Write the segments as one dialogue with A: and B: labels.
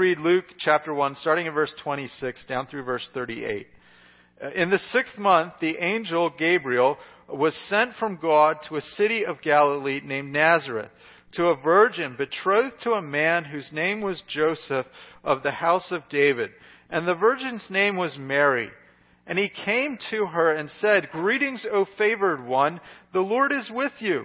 A: read Luke chapter 1, starting in verse 26 down through verse 38. In the sixth month, the angel Gabriel was sent from God to a city of Galilee named Nazareth, to a virgin betrothed to a man whose name was Joseph of the house of David. And the virgin's name was Mary. And he came to her and said, Greetings, O favored one, the Lord is with you.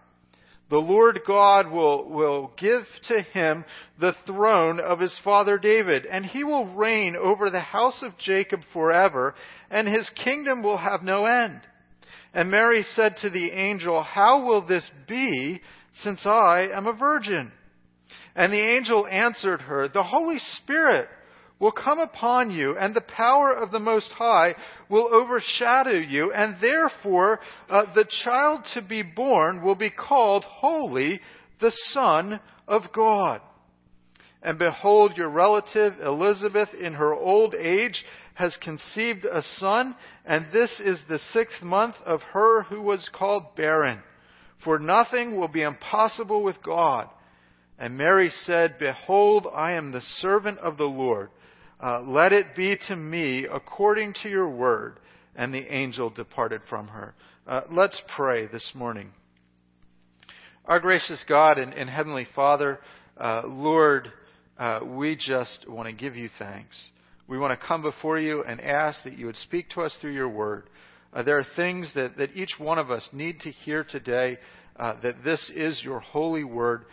A: The Lord God will, will give to him the throne of his father David, and he will reign over the house of Jacob forever, and his kingdom will have no end. And Mary said to the angel, How will this be, since I am a virgin? And the angel answered her, The Holy Spirit will come upon you, and the power of the Most High will overshadow you, and therefore uh, the child to be born will be called Holy, the Son of God. And behold, your relative Elizabeth in her old age has conceived a son, and this is the sixth month of her who was called barren. For nothing will be impossible with God. And Mary said, Behold, I am the servant of the Lord uh, let it be to me according to your word. And the angel departed from her. Uh, let's pray this morning. Our gracious God and, and Heavenly Father, uh, Lord, uh, we just want to give you thanks. We want to come before you and ask that you would speak to us through your word. Uh, there are things that, that each one of us need to hear today, uh, that this is your holy word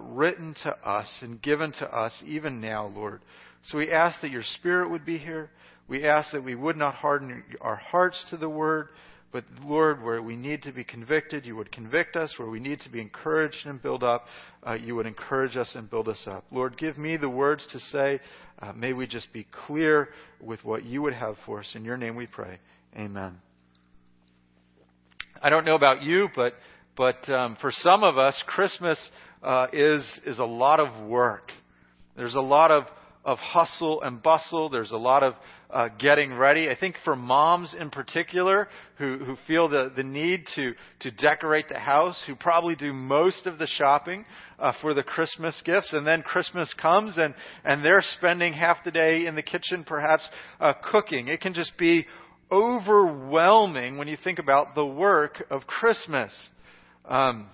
A: written to us and given to us even now, Lord. So we ask that your Spirit would be here. We ask that we would not harden our hearts to the Word, but Lord, where we need to be convicted, you would convict us. Where we need to be encouraged and build up, uh, you would encourage us and build us up. Lord, give me the words to say. Uh, may we just be clear with what you would have for us. In your name we pray. Amen. I don't know about you, but but um, for some of us, Christmas uh, is is a lot of work. There's a lot of of hustle and bustle. There's a lot of uh, getting ready. I think for moms in particular who, who feel the, the need to, to decorate the house, who probably do most of the shopping uh, for the Christmas gifts, and then Christmas comes and, and they're spending half the day in the kitchen perhaps uh, cooking. It can just be overwhelming when you think about the work of Christmas. Um,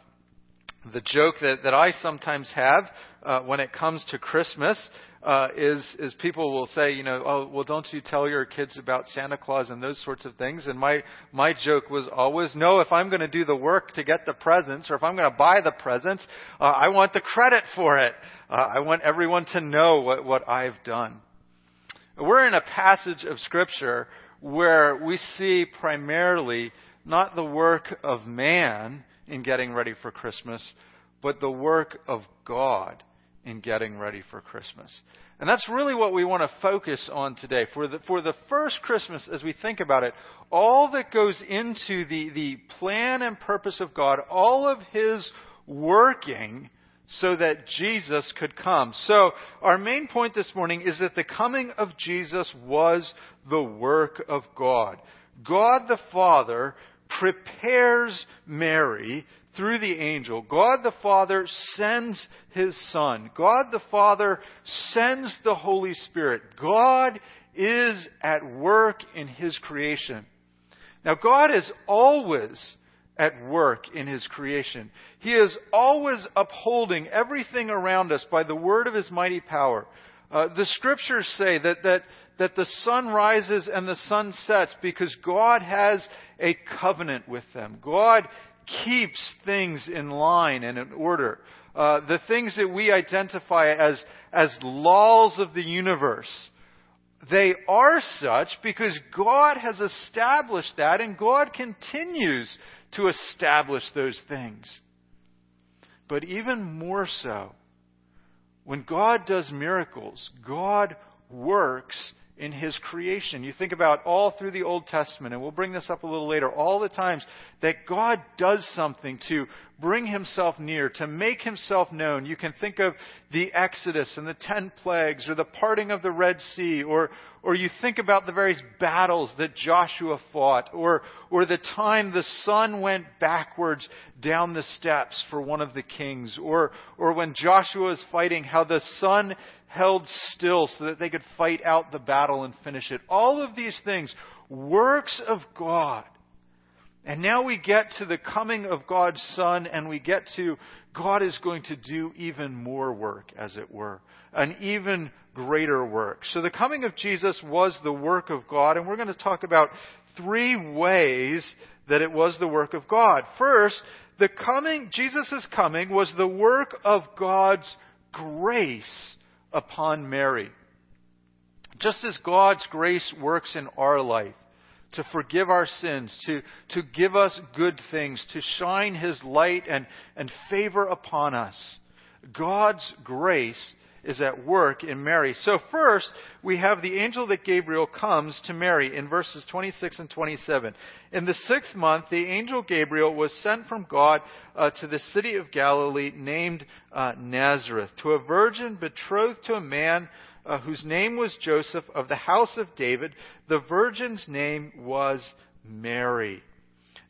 A: the joke that, that I sometimes have uh, when it comes to Christmas uh, is is people will say, you know, oh, well, don't you tell your kids about Santa Claus and those sorts of things? And my my joke was always, no, if I'm going to do the work to get the presents, or if I'm going to buy the presents, uh, I want the credit for it. Uh, I want everyone to know what what I've done. We're in a passage of Scripture where we see primarily not the work of man in getting ready for Christmas, but the work of God in getting ready for Christmas. And that's really what we want to focus on today. For the, for the first Christmas, as we think about it, all that goes into the, the plan and purpose of God, all of His working so that Jesus could come. So, our main point this morning is that the coming of Jesus was the work of God. God the Father prepares Mary through the angel. God the Father sends His Son. God the Father sends the Holy Spirit. God is at work in His creation. Now, God is always at work in His creation. He is always upholding everything around us by the word of His mighty power. Uh, the scriptures say that, that, that the sun rises and the sun sets because God has a covenant with them. God keeps things in line and in order. Uh, the things that we identify as, as laws of the universe, they are such because God has established that and God continues to establish those things. But even more so, when God does miracles, God works in His creation. You think about all through the Old Testament, and we'll bring this up a little later, all the times that God does something to bring Himself near, to make Himself known. You can think of the Exodus and the ten plagues, or the parting of the Red Sea, or, or you think about the various battles that Joshua fought, or, or the time the sun went backwards down the steps for one of the kings, or, or when Joshua is fighting, how the sun held still so that they could fight out the battle and finish it. All of these things, works of God. And now we get to the coming of God's Son, and we get to God is going to do even more work, as it were, an even greater work. So the coming of Jesus was the work of God, and we're going to talk about three ways that it was the work of God. First, the coming, Jesus' coming was the work of God's grace upon Mary. Just as God's grace works in our life to forgive our sins, to, to give us good things, to shine His light and, and favor upon us, God's grace is at work in Mary. So first, we have the angel that Gabriel comes to Mary in verses 26 and 27. In the sixth month, the angel Gabriel was sent from God uh, to the city of Galilee named uh, Nazareth, to a virgin betrothed to a man uh, whose name was Joseph of the house of David. The virgin's name was Mary.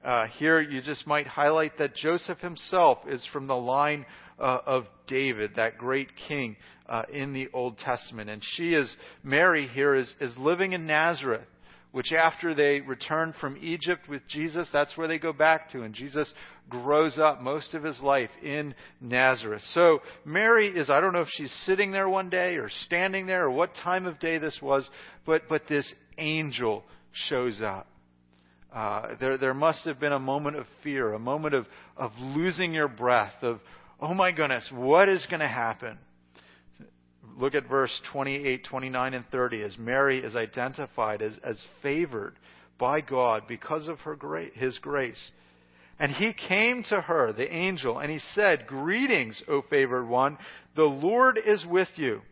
A: Uh, here, you just might highlight that Joseph himself is from the line uh, of David, that great king uh, in the Old Testament. And she is, Mary here is, is living in Nazareth, which after they return from Egypt with Jesus, that's where they go back to. And Jesus grows up most of his life in Nazareth. So Mary is, I don't know if she's sitting there one day or standing there or what time of day this was, but, but this angel shows up. Uh, there, there must have been a moment of fear, a moment of, of losing your breath, of, oh my goodness, what is going to happen? Look at verse 28, 29, and 30 as Mary is identified as, as favored by God because of her great, his grace. And he came to her, the angel, and he said, Greetings, O favored one, the Lord is with you.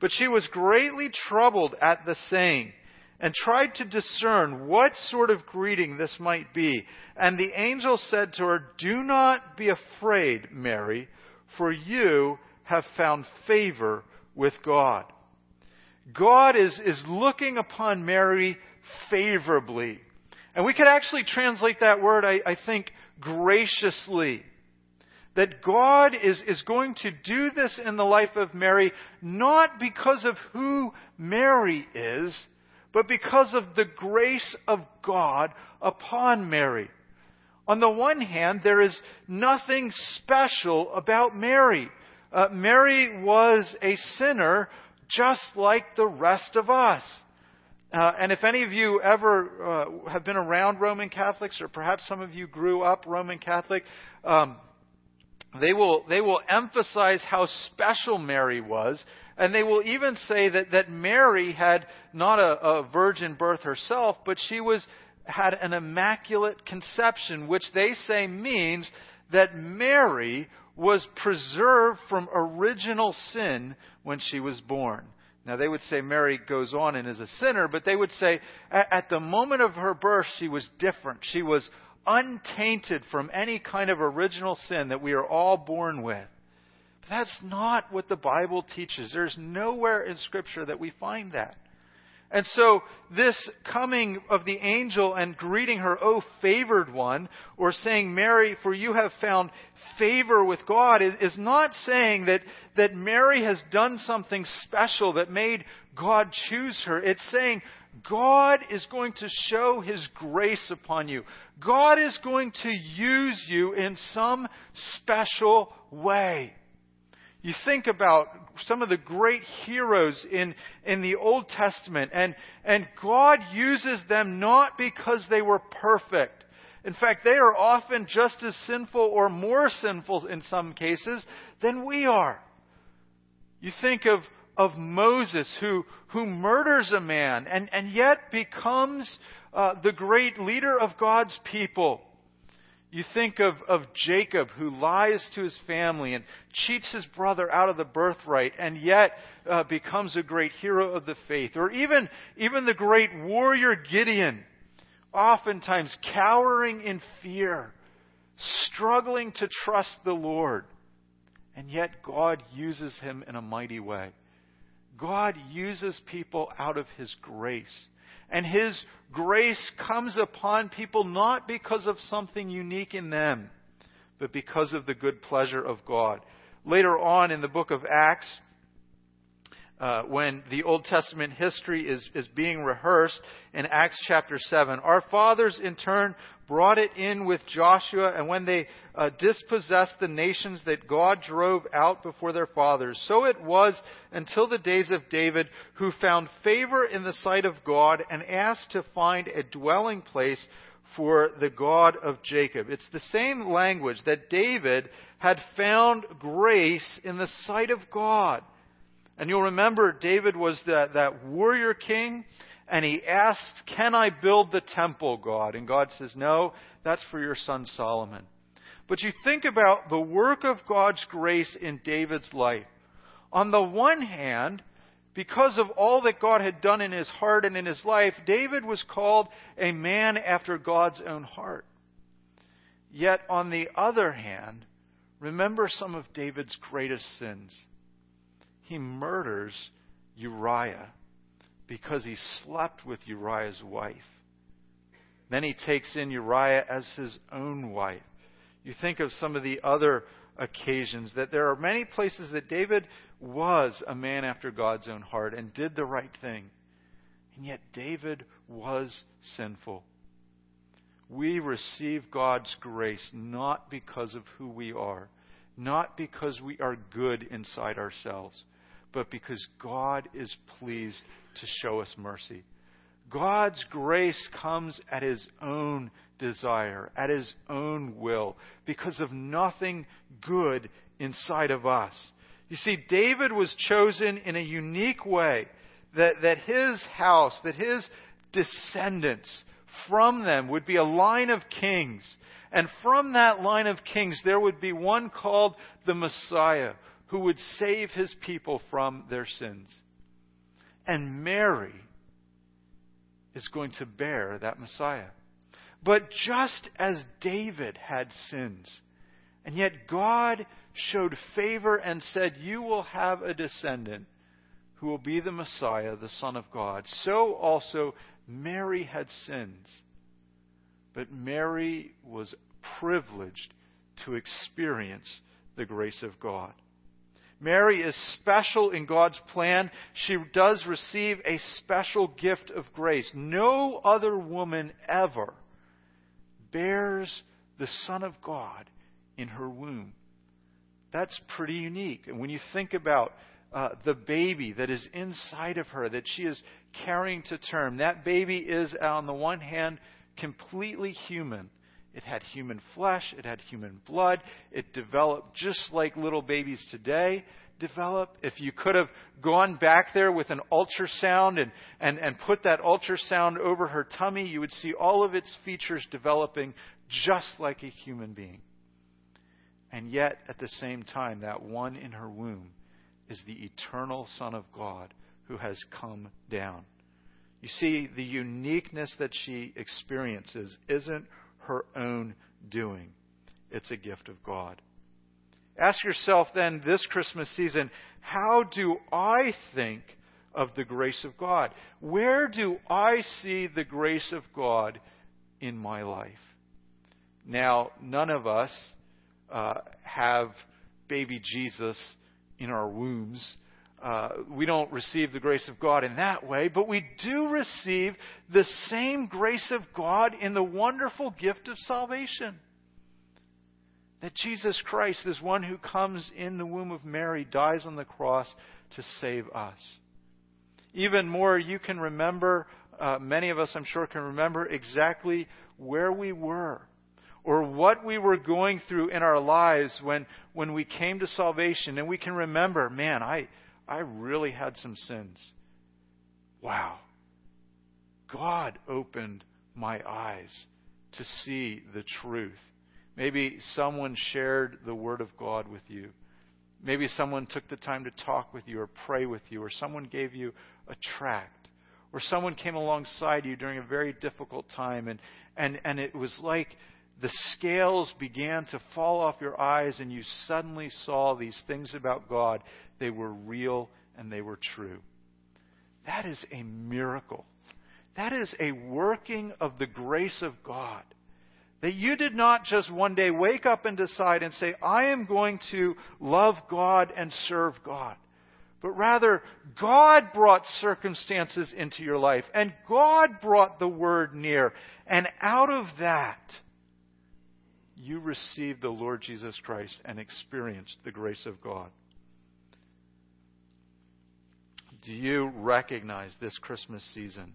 A: But she was greatly troubled at the saying and tried to discern what sort of greeting this might be. And the angel said to her, Do not be afraid, Mary, for you have found favor with God. God is, is looking upon Mary favorably. And we could actually translate that word, I, I think, graciously. That God is, is going to do this in the life of Mary, not because of who Mary is, but because of the grace of God upon Mary. On the one hand, there is nothing special about Mary. Uh, Mary was a sinner just like the rest of us. Uh, and if any of you ever uh, have been around Roman Catholics, or perhaps some of you grew up Roman Catholic, um, they will they will emphasize how special Mary was, and they will even say that that Mary had not a, a virgin birth herself, but she was had an immaculate conception, which they say means that Mary was preserved from original sin when she was born. Now, they would say Mary goes on and is a sinner, but they would say at the moment of her birth, she was different. She was untainted from any kind of original sin that we are all born with. But that's not what the Bible teaches. There's nowhere in Scripture that we find that. And so, this coming of the angel and greeting her, O favored one, or saying, Mary, for you have found favor with God, is, is not saying that, that Mary has done something special that made God choose her. It's saying, God is going to show His grace upon you. God is going to use you in some special way. You think about some of the great heroes in, in the Old Testament, and, and God uses them not because they were perfect. In fact, they are often just as sinful or more sinful in some cases than we are. You think of, of Moses who, who murders a man and, and yet becomes uh, the great leader of God's people. You think of, of Jacob who lies to his family and cheats his brother out of the birthright and yet uh, becomes a great hero of the faith. Or even, even the great warrior Gideon, oftentimes cowering in fear, struggling to trust the Lord. And yet God uses him in a mighty way. God uses people out of his grace. And His grace comes upon people not because of something unique in them, but because of the good pleasure of God. Later on in the book of Acts, uh, when the Old Testament history is, is being rehearsed in Acts chapter 7. Our fathers, in turn, brought it in with Joshua, and when they uh, dispossessed the nations that God drove out before their fathers, so it was until the days of David, who found favor in the sight of God and asked to find a dwelling place for the God of Jacob. It's the same language that David had found grace in the sight of God. And you'll remember David was that, that warrior king, and he asked, Can I build the temple, God? And God says, No, that's for your son Solomon. But you think about the work of God's grace in David's life. On the one hand, because of all that God had done in his heart and in his life, David was called a man after God's own heart. Yet, on the other hand, remember some of David's greatest sins he murders Uriah because he slept with Uriah's wife. Then he takes in Uriah as his own wife. You think of some of the other occasions that there are many places that David was a man after God's own heart and did the right thing. And yet David was sinful. We receive God's grace not because of who we are, not because we are good inside ourselves, but because God is pleased to show us mercy. God's grace comes at His own desire, at His own will, because of nothing good inside of us. You see, David was chosen in a unique way that, that his house, that his descendants from them would be a line of kings. And from that line of kings, there would be one called the Messiah, who would save his people from their sins. And Mary is going to bear that Messiah. But just as David had sins, and yet God showed favor and said, You will have a descendant who will be the Messiah, the Son of God, so also Mary had sins. But Mary was privileged to experience the grace of God. Mary is special in God's plan. She does receive a special gift of grace. No other woman ever bears the Son of God in her womb. That's pretty unique. And when you think about uh, the baby that is inside of her, that she is carrying to term, that baby is, on the one hand, completely human it had human flesh, it had human blood, it developed just like little babies today develop. If you could have gone back there with an ultrasound and, and, and put that ultrasound over her tummy, you would see all of its features developing just like a human being. And yet, at the same time, that one in her womb is the eternal Son of God who has come down. You see, the uniqueness that she experiences isn't her own doing. It's a gift of God. Ask yourself then this Christmas season, how do I think of the grace of God? Where do I see the grace of God in my life? Now, none of us uh, have baby Jesus in our wombs. Uh, we don't receive the grace of God in that way, but we do receive the same grace of God in the wonderful gift of salvation. That Jesus Christ, this one who comes in the womb of Mary, dies on the cross to save us. Even more, you can remember, uh, many of us, I'm sure, can remember exactly where we were or what we were going through in our lives when, when we came to salvation. And we can remember, man, I, I really had some sins. Wow. God opened my eyes to see the truth Maybe someone shared the Word of God with you. Maybe someone took the time to talk with you or pray with you, or someone gave you a tract, or someone came alongside you during a very difficult time, and, and, and it was like the scales began to fall off your eyes, and you suddenly saw these things about God. They were real and they were true. That is a miracle. That is a working of the grace of God. That you did not just one day wake up and decide and say, I am going to love God and serve God. But rather, God brought circumstances into your life, and God brought the word near. And out of that, you received the Lord Jesus Christ and experienced the grace of God. Do you recognize this Christmas season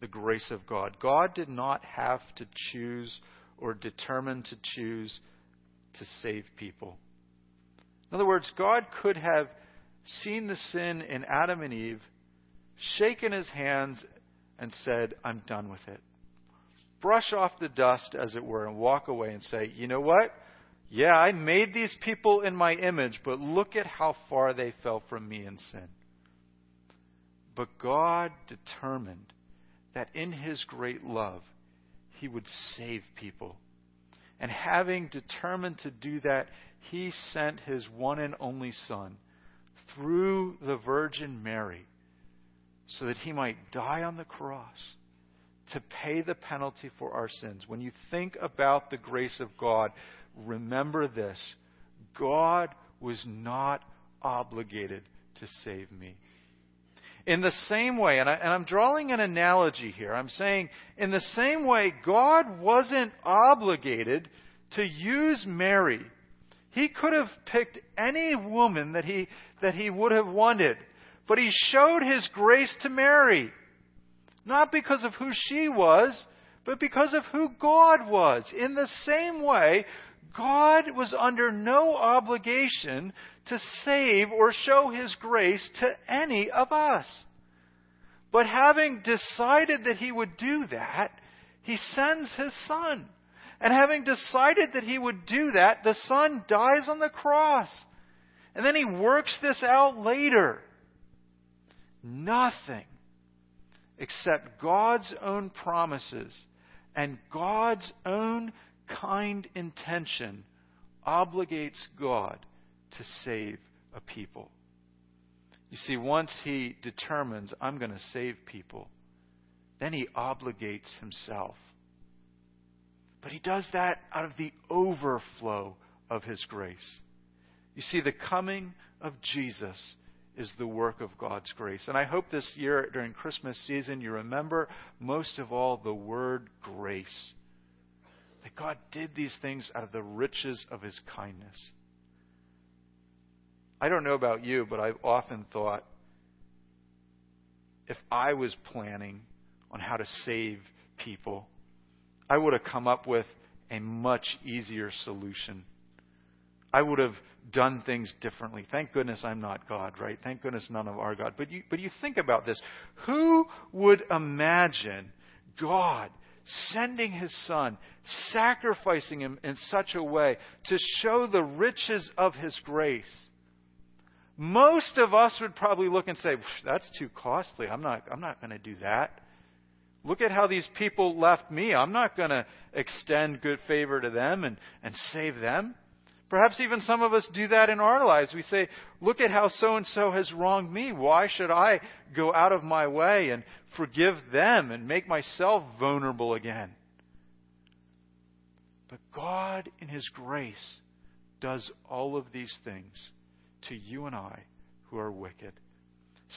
A: the grace of God? God did not have to choose or determined to choose to save people. In other words, God could have seen the sin in Adam and Eve, shaken his hands, and said, I'm done with it. Brush off the dust, as it were, and walk away and say, You know what? Yeah, I made these people in my image, but look at how far they fell from me in sin. But God determined that in His great love, he would save people. And having determined to do that, he sent his one and only Son through the Virgin Mary so that he might die on the cross to pay the penalty for our sins. When you think about the grace of God, remember this God was not obligated to save me. In the same way, and, I, am drawing an analogy here, I'm saying, in the same way, God wasn't obligated to use Mary. He could have picked any woman that he, that he would have wanted, but he showed his grace to Mary. Not because of who she was, but because of who God was. In the same way, God was under no obligation to save or show His grace to any of us. But having decided that He would do that, He sends His Son. And having decided that He would do that, the Son dies on the cross. And then He works this out later. Nothing except God's own promises and God's own kind intention obligates God to save a people. You see, once he determines, I'm going to save people, then he obligates himself. But he does that out of the overflow of his grace. You see, the coming of Jesus is the work of God's grace. And I hope this year during Christmas season you remember most of all the word grace. That God did these things out of the riches of his kindness. I don't know about you, but I've often thought if I was planning on how to save people, I would have come up with a much easier solution. I would have done things differently. Thank goodness I'm not God, right? Thank goodness none of our God. But you, but you think about this. Who would imagine God sending his son, sacrificing him in such a way to show the riches of his grace? Most of us would probably look and say, that's too costly. I'm not, I'm not going to do that. Look at how these people left me. I'm not going to extend good favor to them and, and save them. Perhaps even some of us do that in our lives. We say, look at how so and so has wronged me. Why should I go out of my way and forgive them and make myself vulnerable again? But God, in His grace, does all of these things to you and I who are wicked.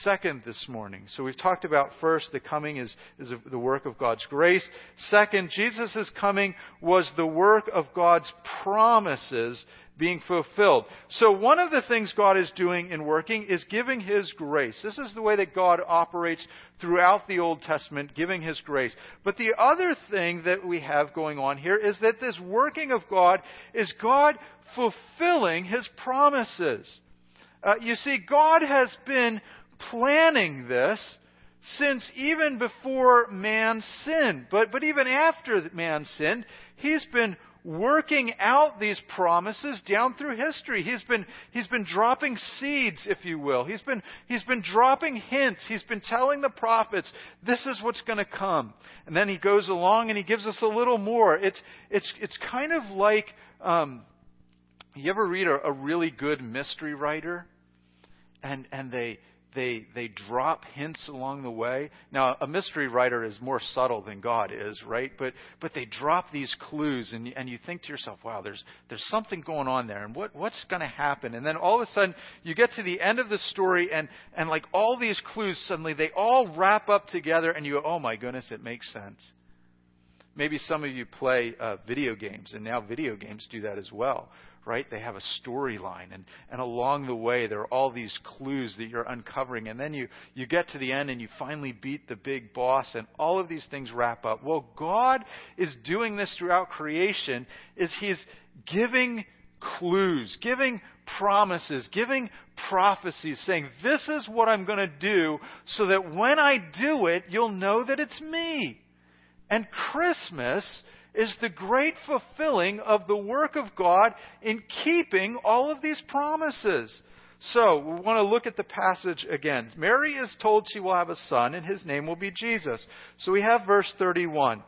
A: Second, this morning. So we've talked about first, the coming is, is the work of God's grace. Second, Jesus' coming was the work of God's promises being fulfilled. So one of the things God is doing in working is giving His grace. This is the way that God operates throughout the Old Testament, giving His grace. But the other thing that we have going on here is that this working of God is God fulfilling His promises. Uh, you see, God has been planning this since even before man sinned. But, but even after man sinned, he's been working out these promises down through history. He's been, he's been dropping seeds, if you will. He's been, he's been dropping hints. He's been telling the prophets, this is what's going to come. And then he goes along and he gives us a little more. It's, it's, it's kind of like, um, you ever read a, a really good mystery writer? And, and they, they, they drop hints along the way. Now, a mystery writer is more subtle than God is, right? But, but they drop these clues, and, and you think to yourself, wow, there's, there's something going on there, and what, what's going to happen? And then all of a sudden, you get to the end of the story, and, and like all these clues, suddenly they all wrap up together, and you go, oh my goodness, it makes sense. Maybe some of you play uh, video games, and now video games do that as well, right? They have a storyline, and, and along the way, there are all these clues that you're uncovering. And then you, you get to the end and you finally beat the big boss, and all of these things wrap up. Well, God is doing this throughout creation, is He's giving clues, giving promises, giving prophecies, saying, This is what I'm going to do, so that when I do it, you'll know that it's me. And Christmas is the great fulfilling of the work of God in keeping all of these promises. So, we want to look at the passage again. Mary is told she will have a son, and his name will be Jesus. So we have verse 31.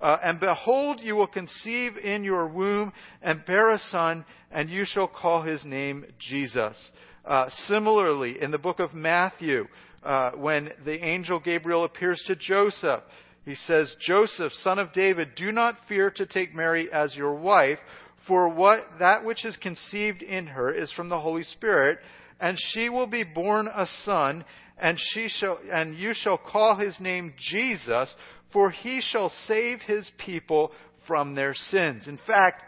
A: Uh, and behold, you will conceive in your womb and bear a son, and you shall call his name Jesus. Uh, similarly, in the book of Matthew, uh, when the angel Gabriel appears to Joseph, he says, Joseph, son of David, do not fear to take Mary as your wife, for what that which is conceived in her is from the Holy Spirit, and she will be born a son, and she shall and you shall call his name Jesus, for he shall save his people from their sins. In fact,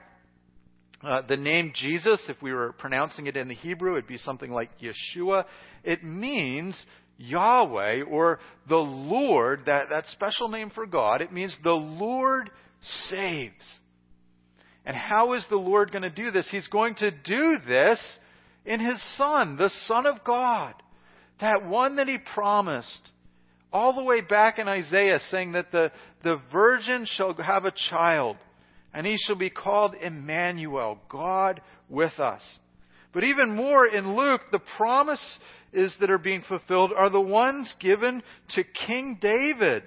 A: uh, the name Jesus, if we were pronouncing it in the Hebrew, it'd be something like Yeshua. It means Yahweh or the Lord, that, that special name for God, it means the Lord saves. And how is the Lord going to do this? He's going to do this in His Son, the Son of God. That one that He promised. All the way back in Isaiah, saying that the, the virgin shall have a child, and he shall be called Emmanuel, God with us. But even more in Luke, the promise is that are being fulfilled are the ones given to King David.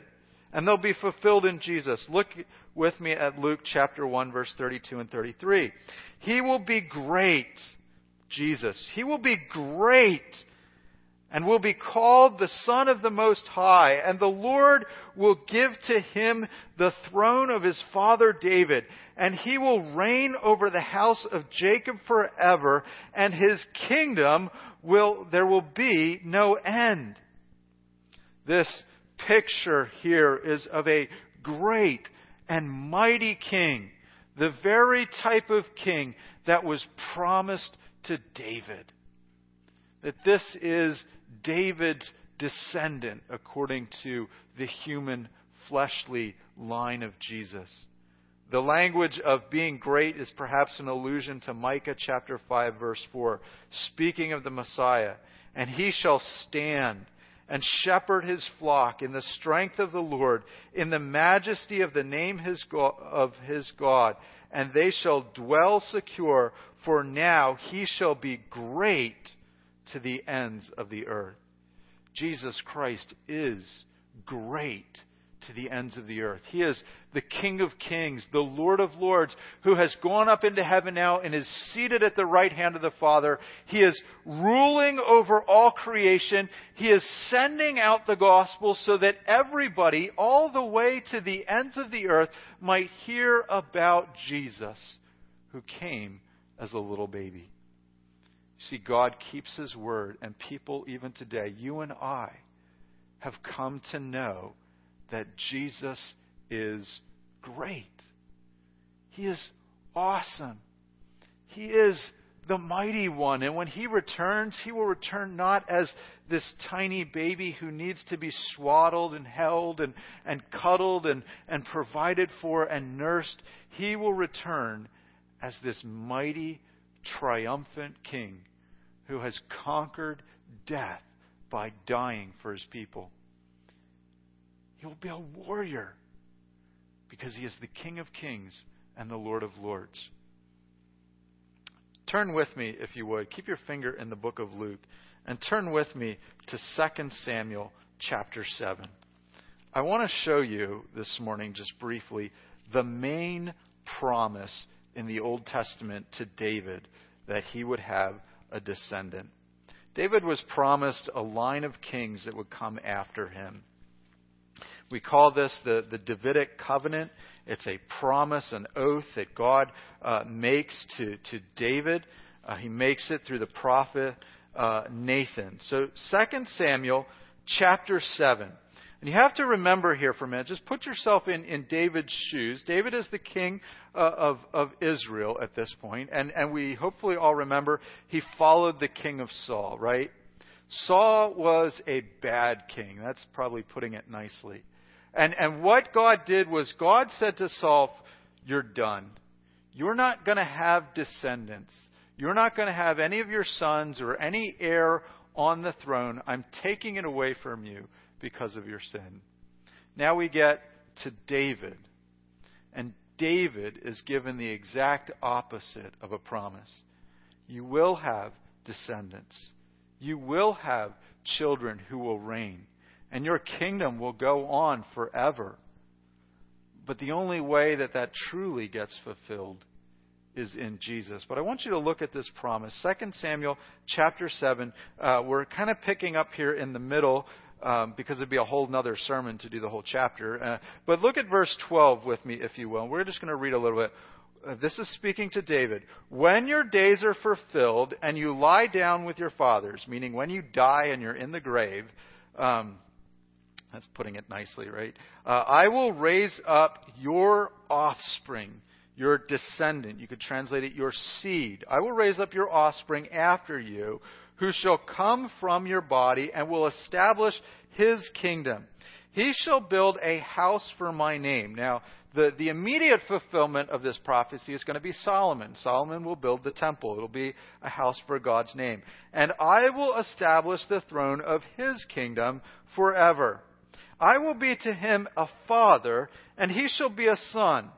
A: And they'll be fulfilled in Jesus. Look with me at Luke chapter 1 verse 32 and 33. He will be great, Jesus. He will be great and will be called the Son of the Most High, and the Lord will give to him the throne of his father David, and he will reign over the house of Jacob forever, and his kingdom will, there will be no end. This picture here is of a great and mighty king, the very type of king that was promised to David. That this is David's descendant according to the human fleshly line of Jesus. The language of being great is perhaps an allusion to Micah chapter 5 verse 4, speaking of the Messiah. And he shall stand and shepherd his flock in the strength of the Lord, in the majesty of the name his of his God, and they shall dwell secure, for now he shall be great to the ends of the earth. Jesus Christ is great to the ends of the earth. He is the King of kings, the Lord of lords, who has gone up into heaven now and is seated at the right hand of the Father. He is ruling over all creation. He is sending out the gospel so that everybody, all the way to the ends of the earth, might hear about Jesus, who came as a little baby. See, God keeps His word, and people, even today, you and I, have come to know that Jesus is great. He is awesome. He is the mighty one. And when he returns, he will return not as this tiny baby who needs to be swaddled and held and, and cuddled and, and provided for and nursed. He will return as this mighty, triumphant king who has conquered death by dying for his people. He will be a warrior because he is the King of kings and the Lord of Lords. Turn with me, if you would. Keep your finger in the book of Luke and turn with me to 2 Samuel chapter 7. I want to show you this morning, just briefly, the main promise in the Old Testament to David that he would have a descendant. David was promised a line of kings that would come after him. We call this the, the Davidic covenant. It's a promise, an oath that God uh, makes to, to David. Uh, he makes it through the prophet uh, Nathan. So 2 Samuel chapter 7. And you have to remember here for a minute, just put yourself in, in David's shoes. David is the king uh, of, of Israel at this point, and, and we hopefully all remember he followed the king of Saul, right? Saul was a bad king. That's probably putting it nicely. And, and what God did was God said to Saul, You're done. You're not going to have descendants. You're not going to have any of your sons or any heir on the throne. I'm taking it away from you because of your sin. Now we get to David. And David is given the exact opposite of a promise. You will have descendants. You will have children who will reign. And your kingdom will go on forever. But the only way that that truly gets fulfilled is in Jesus. But I want you to look at this promise. 2 Samuel chapter 7. Uh, we're kind of picking up here in the middle um, because it'd be a whole other sermon to do the whole chapter. Uh, but look at verse 12 with me, if you will. We're just going to read a little bit. Uh, this is speaking to David. When your days are fulfilled and you lie down with your fathers, meaning when you die and you're in the grave, um, that's putting it nicely, right? Uh, I will raise up your offspring your descendant. You could translate it your seed. I will raise up your offspring after you, who shall come from your body and will establish his kingdom. He shall build a house for my name. Now, the, the immediate fulfillment of this prophecy is going to be Solomon. Solomon will build the temple. It'll be a house for God's name. And I will establish the throne of his kingdom forever. I will be to him a father, and he shall be a son.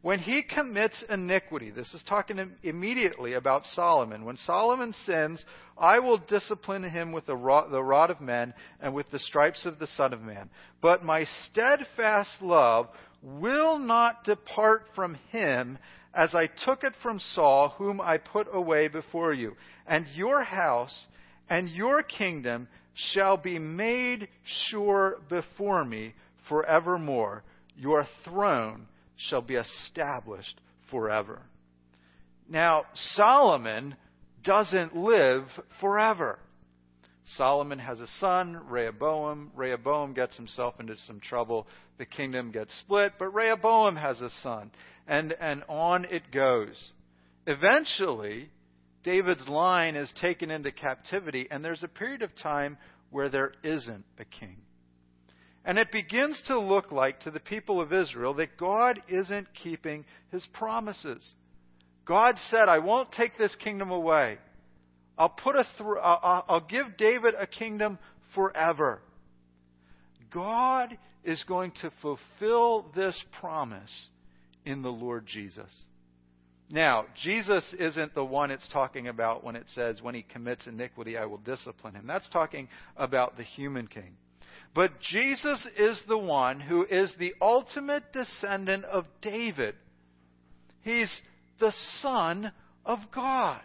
A: When he commits iniquity, this is talking immediately about Solomon. When Solomon sins, I will discipline him with the rod, of men and with the stripes of the Son of Man. But my steadfast love will not depart from him as I took it from Saul, whom I put away before you. And your house and your kingdom shall be made sure before me forevermore. Your throne shall be established forever. Now, Solomon doesn't live forever. Solomon has a son, Rehoboam. Rehoboam gets himself into some trouble. The kingdom gets split, but Rehoboam has a son. And, and on it goes. Eventually, David's line is taken into captivity, and there's a period of time where there isn't a king. And it begins to look like to the people of Israel that God isn't keeping his promises. God said, I won't take this kingdom away. I'll put a th- I'll, uh, uh, I'll give David a kingdom forever. God is going to fulfill this promise in the Lord Jesus. Now, Jesus isn't the one it's talking about when it says, when he commits iniquity, I will discipline him. That's talking about the human king. But Jesus is the one who is the ultimate descendant of David. He's the Son of God.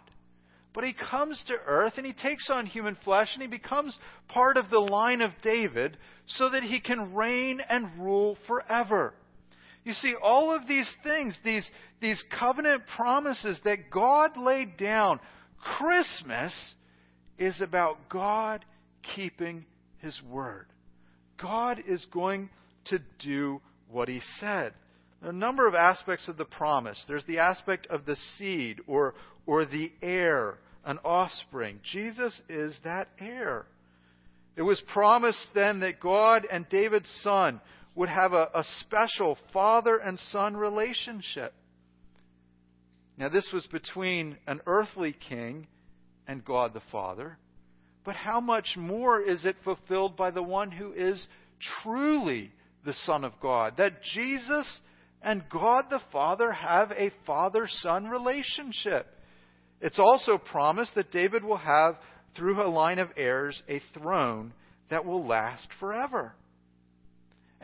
A: But he comes to earth and he takes on human flesh and he becomes part of the line of David so that he can reign and rule forever. You see, all of these things, these, these covenant promises that God laid down, Christmas is about God keeping his word. God is going to do what he said. There are a number of aspects of the promise. There's the aspect of the seed or, or the heir, an offspring. Jesus is that heir. It was promised then that God and David's son would have a, a special father and son relationship. Now, this was between an earthly king and God the Father. But how much more is it fulfilled by the one who is truly the Son of God? That Jesus and God the Father have a father son relationship. It's also promised that David will have, through a line of heirs, a throne that will last forever.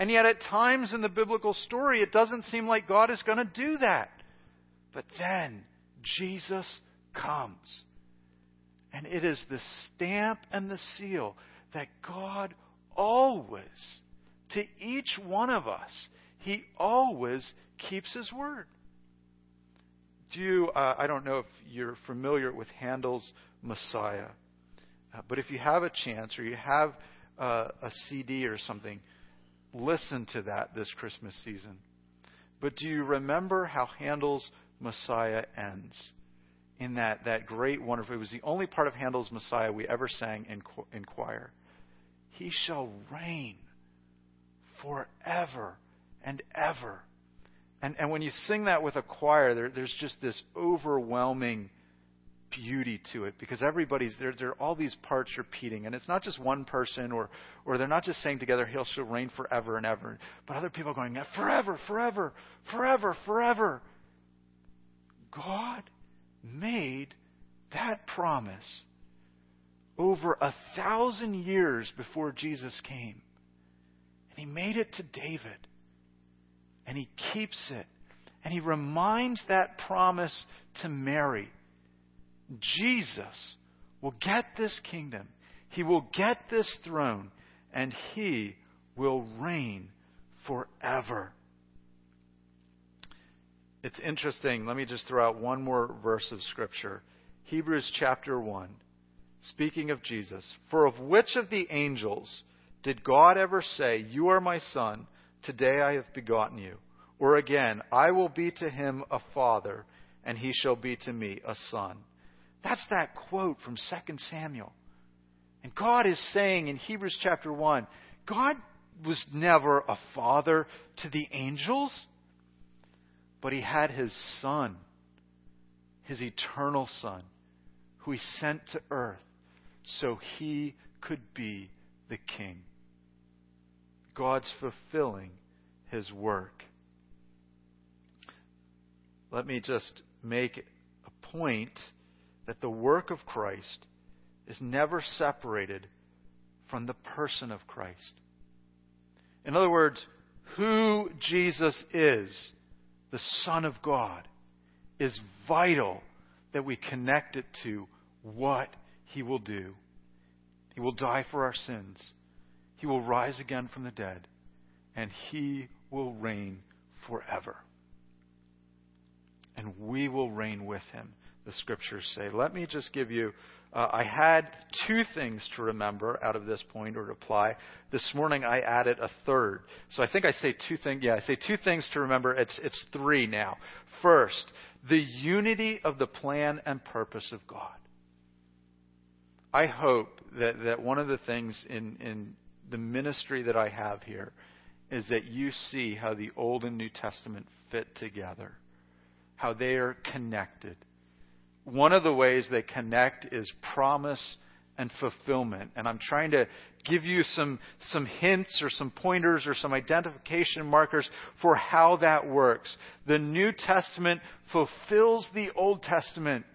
A: And yet, at times in the biblical story, it doesn't seem like God is going to do that. But then, Jesus comes. And it is the stamp and the seal that God always, to each one of us, He always keeps His word. Do you, uh, I don't know if you're familiar with Handel's Messiah, uh, but if you have a chance or you have uh, a CD or something, listen to that this Christmas season. But do you remember how Handel's Messiah ends? In that, that great, wonderful, it was the only part of Handel's Messiah we ever sang in, in choir. He shall reign forever and ever. And, and when you sing that with a choir, there, there's just this overwhelming beauty to it because everybody's there. There are all these parts repeating, and it's not just one person, or or they're not just saying together, "He'll shall reign forever and ever," but other people going, "Forever, forever, forever, forever." God made that promise over a thousand years before Jesus came, and He made it to David, and He keeps it, and He reminds that promise to Mary Jesus will get this kingdom, he will get this throne, and he will reign forever. It's interesting. Let me just throw out one more verse of Scripture. Hebrews chapter 1, speaking of Jesus. For of which of the angels did God ever say, You are my son, today I have begotten you? Or again, I will be to him a father, and he shall be to me a son. That's that quote from 2 Samuel. And God is saying in Hebrews chapter 1 God was never a father to the angels, but he had his son, his eternal son, who he sent to earth so he could be the king. God's fulfilling his work. Let me just make a point that the work of Christ is never separated from the person of Christ. In other words, who Jesus is, the Son of God, is vital that we connect it to what He will do. He will die for our sins. He will rise again from the dead. And He will reign forever. And we will reign with Him the scriptures say. Let me just give you, uh, I had two things to remember out of this point or to apply. This morning I added a third. So I think I say two things, yeah, I say two things to remember. It's, it's three now. First, the unity of the plan and purpose of God. I hope that, that one of the things in, in the ministry that I have here is that you see how the Old and New Testament fit together, how they are connected one of the ways they connect is promise and fulfillment. And I'm trying to give you some, some hints or some pointers or some identification markers for how that works. The New Testament fulfills the Old Testament.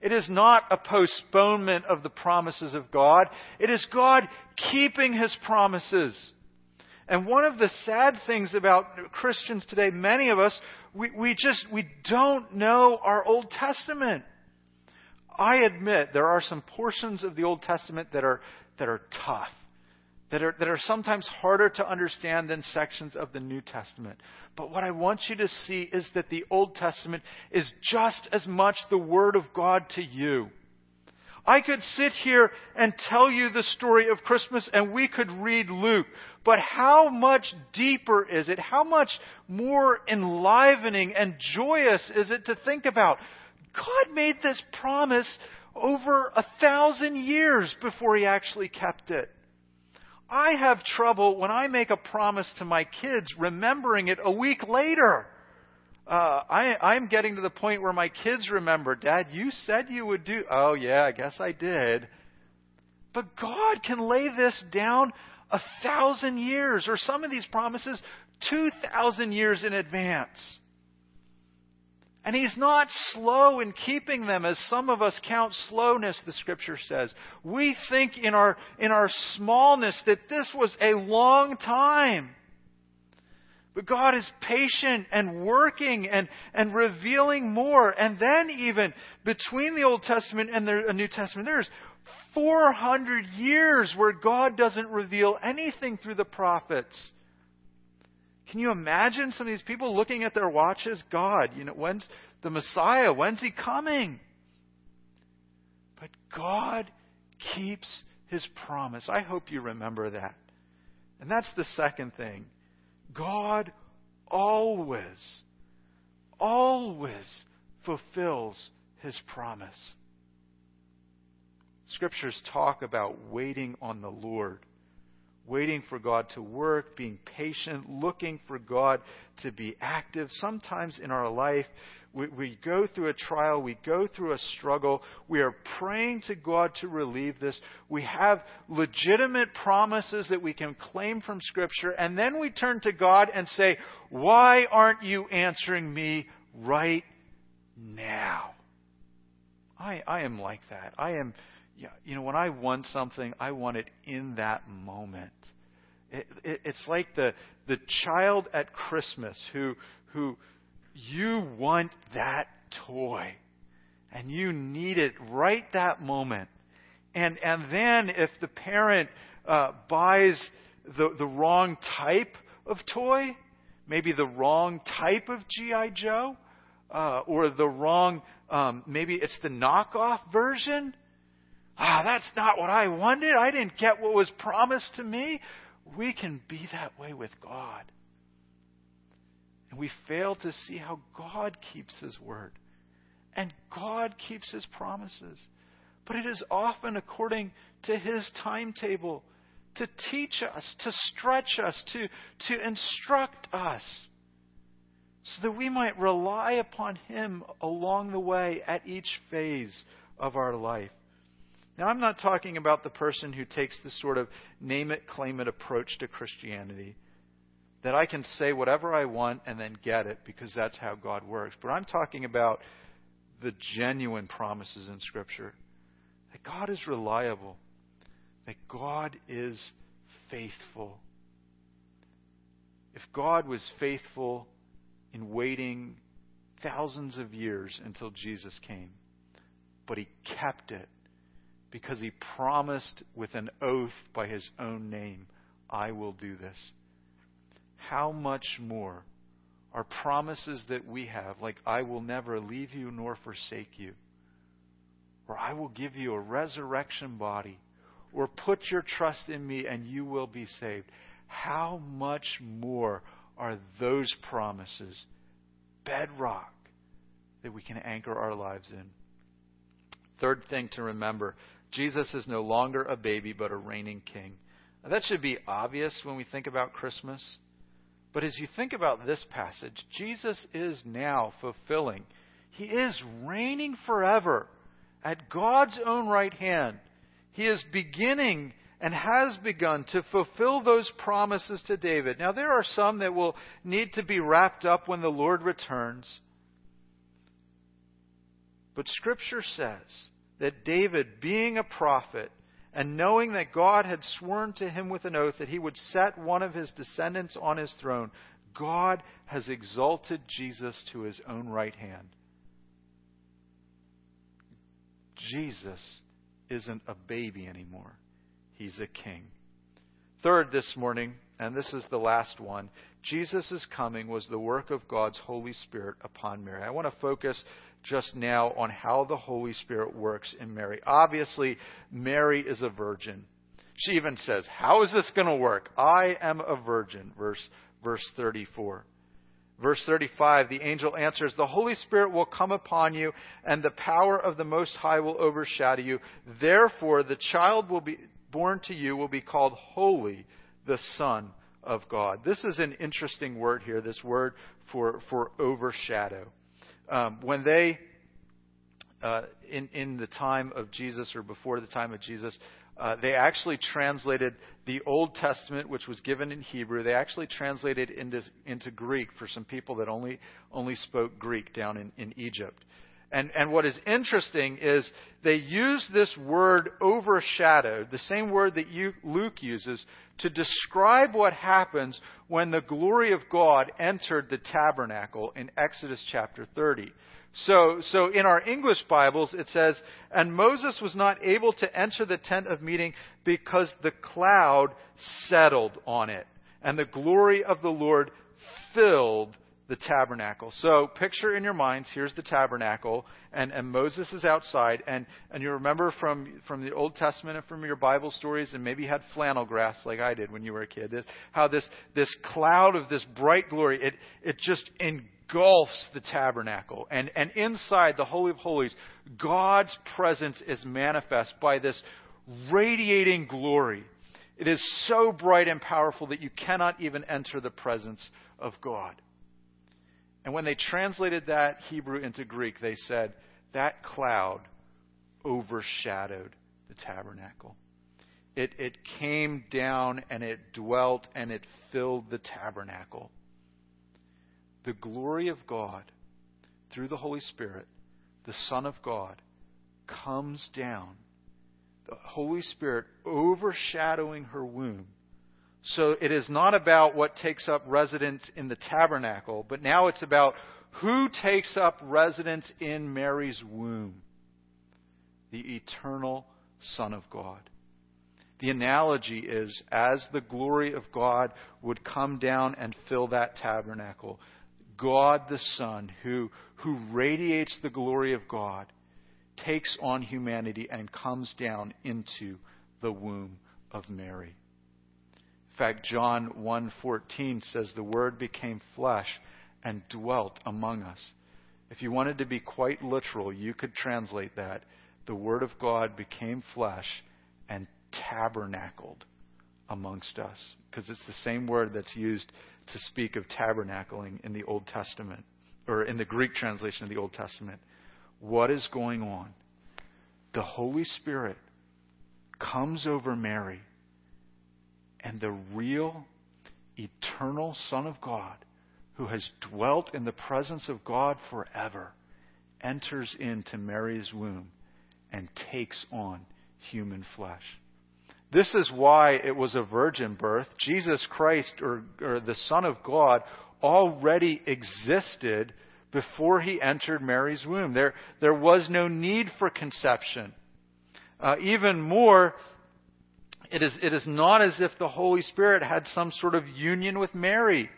A: It is not a postponement of the promises of God. It is God keeping His promises. And one of the sad things about Christians today, many of us, we, we just, we don't know our Old Testament. I admit there are some portions of the Old Testament that are, that are tough, that are, that are sometimes harder to understand than sections of the New Testament. But what I want you to see is that the Old Testament is just as much the Word of God to you. I could sit here and tell you the story of Christmas and we could read Luke, but how much deeper is it? How much more enlivening and joyous is it to think about? God made this promise over a thousand years before he actually kept it. I have trouble when I make a promise to my kids remembering it a week later. Uh, I, I'm getting to the point where my kids remember, Dad, you said you would do. Oh, yeah, I guess I did. But God can lay this down a thousand years, or some of these promises, 2,000 years in advance. And he's not slow in keeping them as some of us count slowness, the scripture says. We think in our, in our smallness that this was a long time. But God is patient and working and, and revealing more. And then even between the Old Testament and the New Testament, there's 400 years where God doesn't reveal anything through the prophets. Can you imagine some of these people looking at their watches? God, you know, when's the Messiah? When's he coming? But God keeps his promise. I hope you remember that. And that's the second thing. God always, always fulfills his promise. Scriptures talk about waiting on the Lord, waiting for God to work, being patient, looking for God to be active. Sometimes in our life, we, we, go through a trial, we go through a struggle, we are praying to God to relieve this. We have legitimate promises that we can claim from Scripture, and then we turn to God and say, Why aren't you answering me right now? I, I am like that. I am you know, when I want something, I want it in that moment. It, it, it's like the the child at Christmas who who you want that toy, and you need it right that moment. And and then if the parent uh, buys the the wrong type of toy, maybe the wrong type of GI Joe, uh, or the wrong um, maybe it's the knockoff version ah, that's not what I wanted. I didn't get what was promised to me. We can be that way with God. And we fail to see how God keeps His word. And God keeps His promises. But it is often according to His timetable to teach us, to stretch us, to, to instruct us, so that we might rely upon Him along the way at each phase of our life. Now, I'm not talking about the person who takes the sort of name it, claim it approach to Christianity. That I can say whatever I want and then get it because that's how God works. But I'm talking about the genuine promises in Scripture that God is reliable, that God is faithful. If God was faithful in waiting thousands of years until Jesus came, but he kept it because he promised with an oath by his own name, I will do this. How much more are promises that we have, like, I will never leave you nor forsake you, or I will give you a resurrection body, or put your trust in me and you will be saved. How much more are those promises bedrock that we can anchor our lives in? Third thing to remember Jesus is no longer a baby, but a reigning king. Now, that should be obvious when we think about Christmas. But as you think about this passage, Jesus is now fulfilling. He is reigning forever at God's own right hand. He is beginning and has begun to fulfill those promises to David. Now, there are some that will need to be wrapped up when the Lord returns. But Scripture says that David, being a prophet, and knowing that God had sworn to him with an oath that he would set one of his descendants on his throne, God has exalted Jesus to his own right hand. Jesus isn't a baby anymore, he's a king. Third, this morning, and this is the last one, Jesus' coming was the work of God's Holy Spirit upon Mary. I want to focus just now on how the Holy Spirit works in Mary. Obviously, Mary is a virgin. She even says, How is this going to work? I am a virgin, verse, verse 34. Verse 35, the angel answers, The Holy Spirit will come upon you, and the power of the Most High will overshadow you. Therefore, the child will be born to you will be called Holy, the Son of God. This is an interesting word here, this word for, for overshadow um, when they, uh, in, in the time of Jesus or before the time of Jesus, uh, they actually translated the Old Testament, which was given in Hebrew, they actually translated into, into Greek for some people that only, only spoke Greek down in, in Egypt. And, and what is interesting is they use this word overshadowed, the same word that you, Luke uses, to describe what happens when the glory of God entered the tabernacle in Exodus chapter 30. So, so in our English Bibles, it says, And Moses was not able to enter the tent of meeting because the cloud settled on it, and the glory of the Lord filled the tabernacle. So picture in your minds, here's the tabernacle, and, and Moses is outside, and, and you remember from, from the Old Testament and from your Bible stories, and maybe you had flannelgraph like I did when you were a kid, this, how this, this cloud of this bright glory, it, it just engulfs the tabernacle. And, and inside the Holy of Holies, God's presence is manifest by this radiating glory. It is so bright and powerful that you cannot even enter the presence of God. And when they translated that Hebrew into Greek, they said, that cloud overshadowed the tabernacle. It, it came down and it dwelt and it filled the tabernacle. The glory of God, through the Holy Spirit, the Son of God, comes down. The Holy Spirit overshadowing her womb so it is not about what takes up residence in the tabernacle, but now it's about who takes up residence in Mary's womb the eternal Son of God. The analogy is as the glory of God would come down and fill that tabernacle, God the Son, who, who radiates the glory of God, takes on humanity and comes down into the womb of Mary. Fact, John 1:14 says the word became flesh and dwelt among us. If you wanted to be quite literal, you could translate that the word of God became flesh and tabernacled amongst us because it's the same word that's used to speak of tabernacling in the Old Testament or in the Greek translation of the Old Testament. What is going on? The Holy Spirit comes over Mary and the real, eternal Son of God, who has dwelt in the presence of God forever, enters into Mary's womb and takes on human flesh. This is why it was a virgin birth. Jesus Christ, or, or the Son of God, already existed before he entered Mary's womb. There, there was no need for conception. Uh, even more, it is, it is not as if the Holy Spirit had some sort of union with Mary.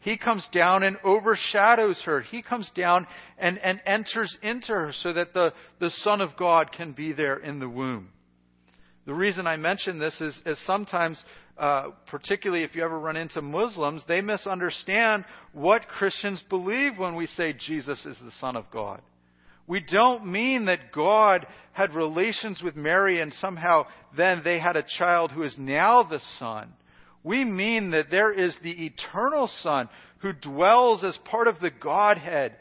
A: He comes down and overshadows her. He comes down and, and enters into her so that the, the Son of God can be there in the womb. The reason I mention this is, is sometimes, uh, particularly if you ever run into Muslims, they misunderstand what Christians believe when we say Jesus is the Son of God. We don't mean that God had relations with Mary and somehow then they had a child who is now the Son. We mean that there is the eternal Son who dwells as part of the Godhead,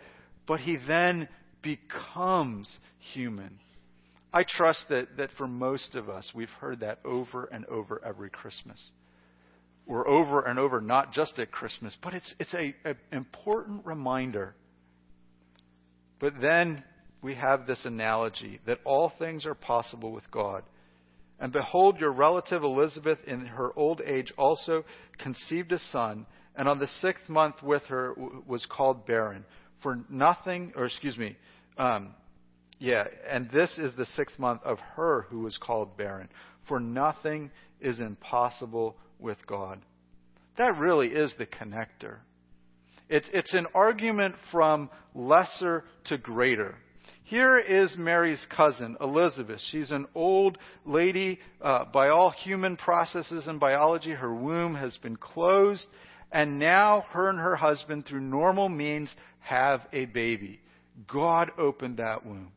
A: but he then becomes human. I trust that, that for most of us, we've heard that over and over every Christmas. Or over and over, not just at Christmas, but it's, it's an important reminder. But then we have this analogy that all things are possible with God. And behold, your relative Elizabeth in her old age also conceived a son, and on the sixth month with her was called barren. For nothing, or excuse me, um, yeah, and this is the sixth month of her who was called barren. For nothing is impossible with God. That really is the connector. It's, it's an argument from lesser to greater. Here is Mary's cousin, Elizabeth. She's an old lady. Uh, by all human processes and biology, her womb has been closed. And now her and her husband, through normal means, have a baby. God opened that womb.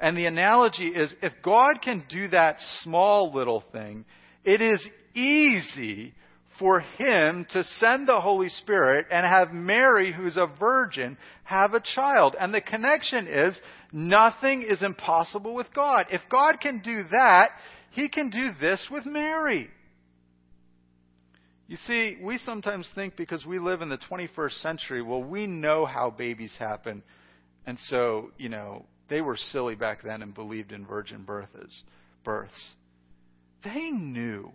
A: And the analogy is if God can do that small little thing, it is easy for him to send the Holy Spirit and have Mary, who's a virgin, have a child. And the connection is nothing is impossible with God. If God can do that, He can do this with Mary. You see, we sometimes think because we live in the 21st century, well, we know how babies happen. And so, you know, they were silly back then and believed in virgin births. births. They knew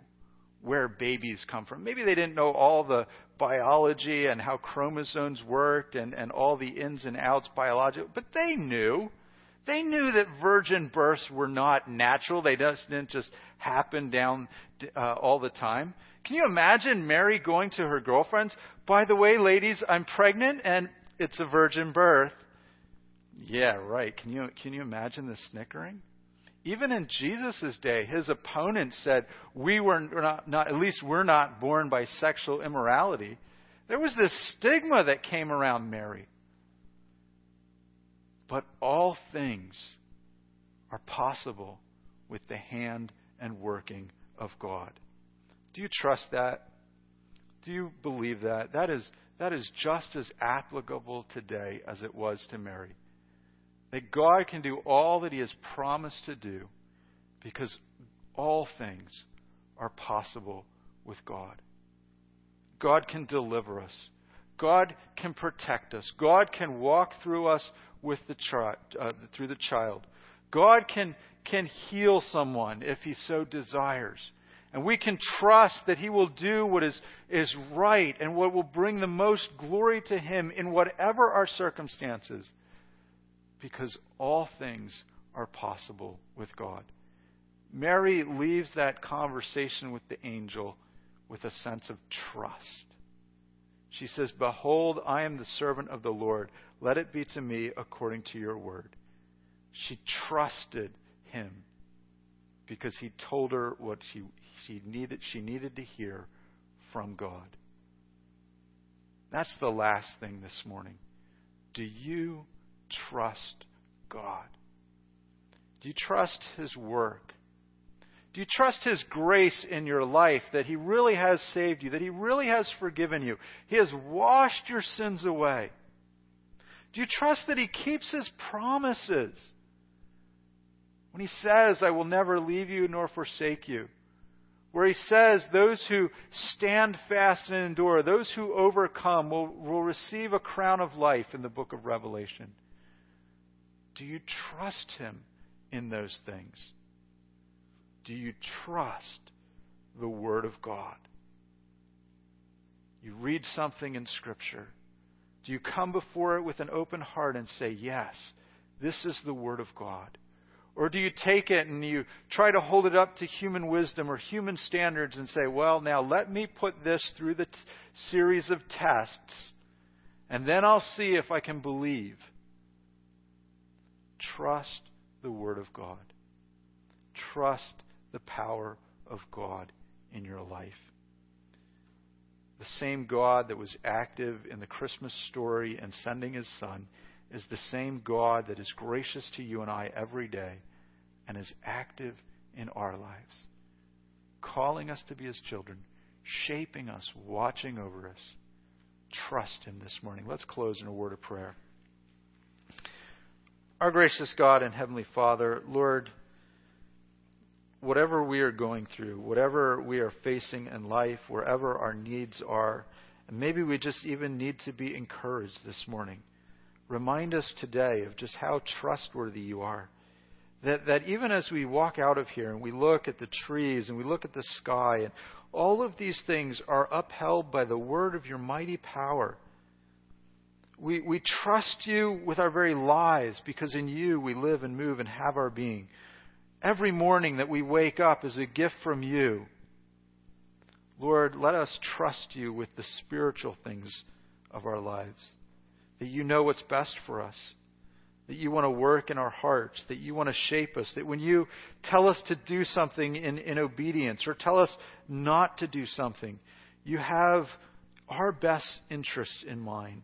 A: where babies come from. Maybe they didn't know all the biology and how chromosomes worked and, and all the ins and outs biological, but they knew. They knew that virgin births were not natural. They just didn't just happen down uh, all the time. Can you imagine Mary going to her girlfriends? By the way, ladies, I'm pregnant and it's a virgin birth. Yeah, right. Can you can you imagine the snickering? Even in Jesus' day, his opponents said, we were not, not, at least we're not born by sexual immorality. There was this stigma that came around Mary. But all things are possible with the hand and working of God. Do you trust that? Do you believe that? That is, that is just as applicable today as it was to Mary. That God can do all that He has promised to do because all things are possible with God. God can deliver us. God can protect us. God can walk through us with the chi- uh, through the child. God can can heal someone if he so desires. And we can trust that he will do what is, is right and what will bring the most glory to him in whatever our circumstances because all things are possible with God. Mary leaves that conversation with the angel with a sense of trust. She says, Behold, I am the servant of the Lord. Let it be to me according to your word. She trusted him because he told her what she, she, needed, she needed to hear from God. That's the last thing this morning. Do you trust God? Do you trust His work? Do you trust His grace in your life that He really has saved you, that He really has forgiven you? He has washed your sins away. Do you trust that He keeps His promises? When He says, I will never leave you nor forsake you. Where He says, those who stand fast and endure, those who overcome, will, will receive a crown of life in the book of Revelation. Do you trust Him in those things? Do you trust the Word of God? You read something in Scripture. Do you come before it with an open heart and say, Yes, this is the Word of God? Or do you take it and you try to hold it up to human wisdom or human standards and say, Well, now let me put this through the t- series of tests, and then I'll see if I can believe? Trust the Word of God. Trust the power of God in your life. The same God that was active in the Christmas story and sending his Son is the same God that is gracious to you and I every day and is active in our lives, calling us to be his children, shaping us, watching over us. Trust him this morning. Let's close in a word of prayer. Our gracious God and Heavenly Father, Lord, whatever we are going through, whatever we are facing in life, wherever our needs are, and maybe we just even need to be encouraged this morning. Remind us today of just how trustworthy you are. That, that even as we walk out of here and we look at the trees and we look at the sky, and all of these things are upheld by the word of your mighty power. We, we trust you with our very lives because in you we live and move and have our being. Every morning that we wake up is a gift from you. Lord, let us trust you with the spiritual things of our lives. That you know what's best for us. That you want to work in our hearts. That you want to shape us. That when you tell us to do something in, in obedience or tell us not to do something, you have our best interests in mind.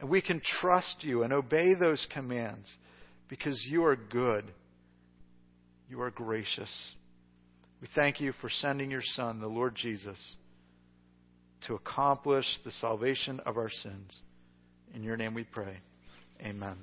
A: And we can trust you and obey those commands because you are good. You are gracious. We thank you for sending your Son, the Lord Jesus, to accomplish the salvation of our sins. In your name we pray. Amen.